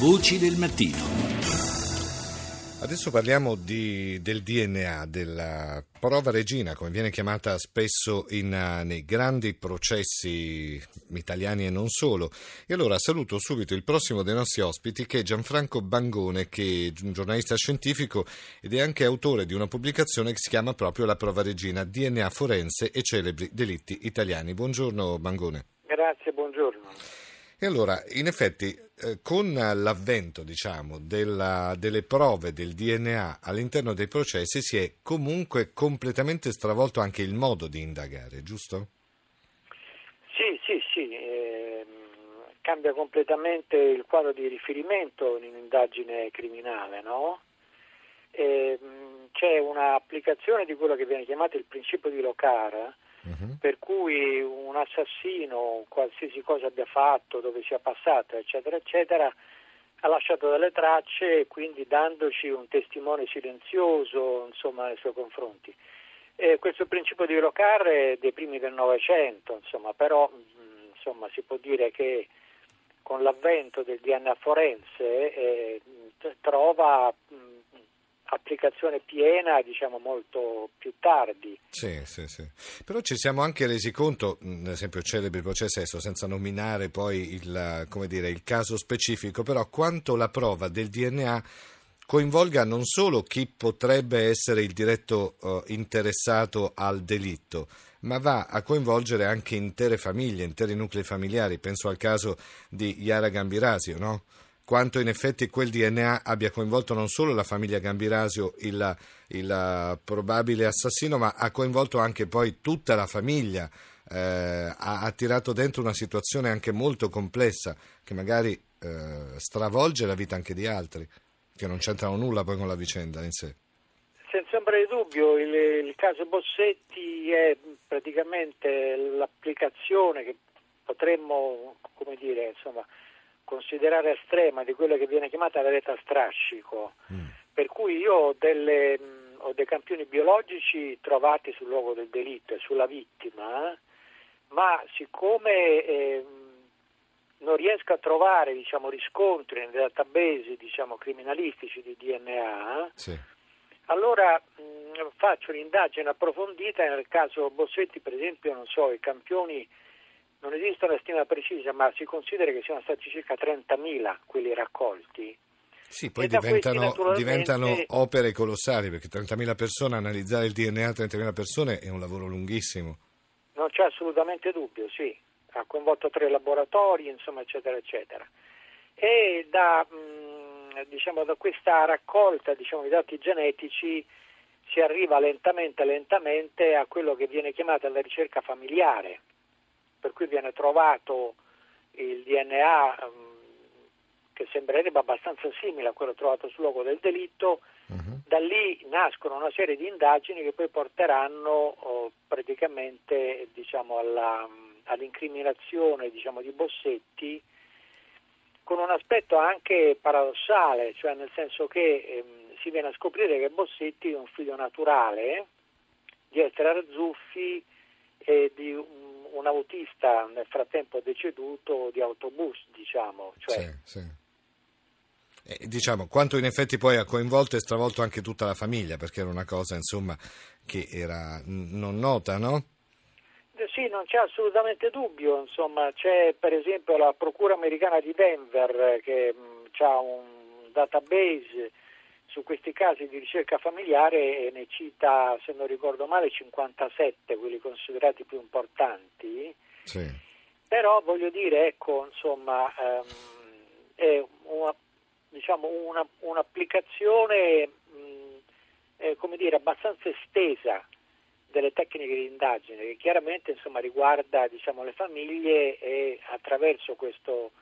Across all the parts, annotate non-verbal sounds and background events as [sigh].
Voci del mattino. Adesso parliamo di, del DNA, della prova regina, come viene chiamata spesso in, uh, nei grandi processi italiani e non solo. E allora saluto subito il prossimo dei nostri ospiti che è Gianfranco Bangone, che è un giornalista scientifico ed è anche autore di una pubblicazione che si chiama proprio La prova regina, DNA forense e celebri delitti italiani. Buongiorno Bangone. Grazie, buongiorno. E allora, in effetti, eh, con l'avvento diciamo, della, delle prove del DNA all'interno dei processi si è comunque completamente stravolto anche il modo di indagare, giusto? Sì, sì, sì. Eh, cambia completamente il quadro di riferimento in un'indagine criminale, no? Eh, c'è un'applicazione di quello che viene chiamato il principio di Locara uh-huh. per cui un assassino, qualsiasi cosa abbia fatto, dove sia passato, eccetera, eccetera, ha lasciato delle tracce e quindi dandoci un testimone silenzioso insomma, nei suoi confronti. E questo principio di Locar è dei primi del Novecento, però insomma, si può dire che con l'avvento del DNA forense eh, trova applicazione piena diciamo molto più tardi. Sì, sì, sì. Però ci siamo anche resi conto, ad esempio celebre processo, senza nominare poi il, dire, il caso specifico, però quanto la prova del DNA coinvolga non solo chi potrebbe essere il diretto uh, interessato al delitto, ma va a coinvolgere anche intere famiglie, interi nuclei familiari. Penso al caso di Yara Gambirasio, no? Quanto in effetti quel DNA abbia coinvolto non solo la famiglia Gambirasio, il, il probabile assassino, ma ha coinvolto anche poi tutta la famiglia. Eh, ha, ha, tirato dentro una situazione anche molto complessa che magari eh, stravolge la vita anche di altri, che non c'entrano nulla poi con la vicenda in sé. Senza ombra di dubbio, il, il caso Bossetti è praticamente l'applicazione che potremmo, come dire, insomma, considerare estrema di quella che viene chiamata la rete a strascico, mm. per cui io ho, delle, ho, dei campioni biologici trovati sul luogo del delitto e sulla vittima, ma siccome eh, non riesco a trovare diciamo, riscontri nei database diciamo, criminalistici di DNA, sì. allora mh, faccio un'indagine approfondita nel caso Bossetti, per esempio, non so, i campioni non esiste una stima precisa, ma si considera che siano stati circa 30.000 quelli raccolti. Sì, poi diventano, naturalmente... diventano, opere colossali, perché 30.000 persone, analizzare il DNA a 30.000 persone è un lavoro lunghissimo. Non c'è assolutamente dubbio, sì. Ha coinvolto tre laboratori, insomma, eccetera, eccetera. E da, mh, diciamo, da questa raccolta diciamo, di dati genetici si arriva lentamente, lentamente a quello che viene chiamata la ricerca familiare per cui viene trovato il DNA um, che sembrerebbe abbastanza simile a quello trovato sul luogo del delitto, uh-huh. da lì nascono una serie di indagini che poi porteranno oh, praticamente diciamo, alla, all'incriminazione diciamo, di Bossetti con un aspetto anche paradossale, cioè nel senso che ehm, si viene a scoprire che Bossetti è un figlio naturale di Esther Arzuffi e di un un autista nel frattempo deceduto di autobus, diciamo. Cioè... Sì, sì. E, diciamo, quanto in effetti poi ha coinvolto e stravolto anche tutta la famiglia, perché era una cosa, insomma, che era non nota, no? Sì, non c'è assolutamente dubbio, insomma, c'è per esempio la Procura americana di Denver che ha un database su questi casi di ricerca familiare ne cita, se non ricordo male, 57, quelli considerati più importanti. Sì. Però voglio dire, ecco, insomma, ehm, è una, diciamo, una, un'applicazione mh, come dire, abbastanza estesa delle tecniche di indagine che chiaramente insomma, riguarda diciamo, le famiglie e attraverso questo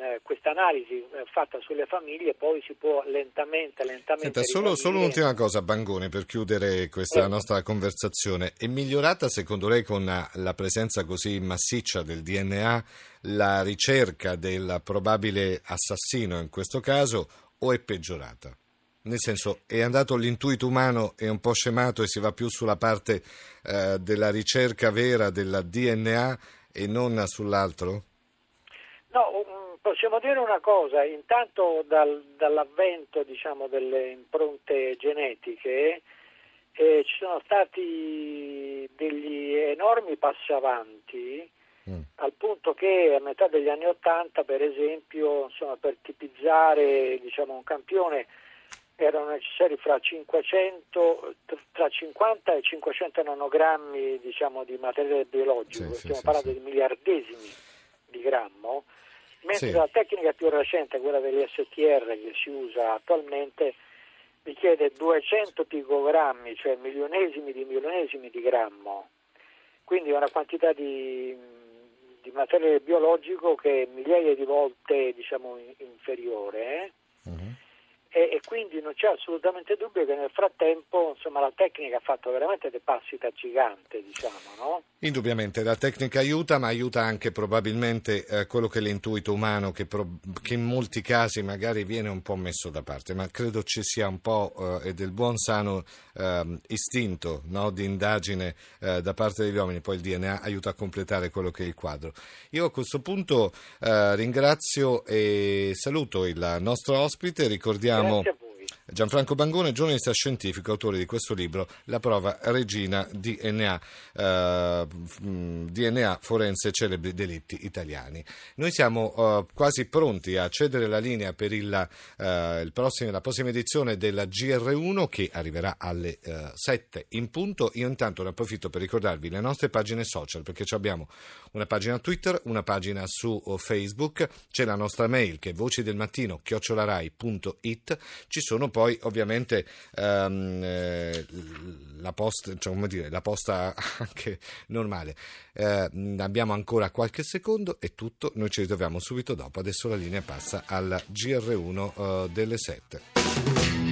eh, questa analisi eh, fatta sulle famiglie poi si può lentamente, lentamente... Senta, solo, solo, un'ultima cosa, Bangone, per chiudere questa eh. nostra conversazione. È migliorata secondo lei con la presenza così massiccia del DNA la ricerca del probabile assassino in questo caso o è peggiorata? Nel senso, è andato l'intuito umano, è un po' scemato e si va più sulla parte eh, della ricerca vera del DNA e non sull'altro? Possiamo dire una cosa, intanto dal, dall'avvento diciamo, delle impronte genetiche eh, ci sono stati degli enormi passi avanti mm. al punto che a metà degli anni Ottanta per esempio insomma, per tipizzare diciamo, un campione erano necessari fra 500, tra 50 e 500 nanogrammi diciamo, di materiale biologico, sì, stiamo sì, parlando sì. di miliardesimi di grammo, mentre la tecnica più recente, quella degli STR che si usa attualmente, richiede 200 picogrammi, cioè milionesimi di milionesimi di grammo, quindi una quantità di, di materiale biologico che è migliaia di volte diciamo, inferiore. Eh? Uh-huh e, e, quindi non c'è assolutamente dubbio che nel frattempo insomma, la tecnica ha fatto veramente dei passi da gigante, diciamo, no? Indubbiamente la tecnica aiuta, ma aiuta anche probabilmente eh, quello che è l'intuito umano che, pro- che, in molti casi magari viene un po' messo da parte, ma credo ci sia un po' eh, del buon sano eh, istinto no? di indagine eh, da parte degli uomini, poi il DNA aiuta a completare quello che è il quadro. Io a questo punto eh, ringrazio e saluto il nostro ospite, ricordiamo abbiamo Gianfranco Bangone, giornalista scientifico, autore di questo libro, La prova regina DNA, eh, DNA forense celebri delitti italiani. Noi siamo eh, quasi pronti a cedere la linea per il, eh, il prossimo, la prossima edizione della GR1 che arriverà alle 7 eh, in punto. Io intanto ne approfitto per ricordarvi le nostre pagine social perché abbiamo una pagina Twitter, una pagina su Facebook, c'è la nostra mail che è voci del mattino chiocciolarai.it, ci sono poi poi ovviamente um, eh, la, posta, cioè, dire, la, posta, [laughs] anche normale. Eh, abbiamo ancora qualche secondo e tutto, noi ci ritroviamo subito dopo. Adesso la linea passa alla GR1 uh, eh, delle 7.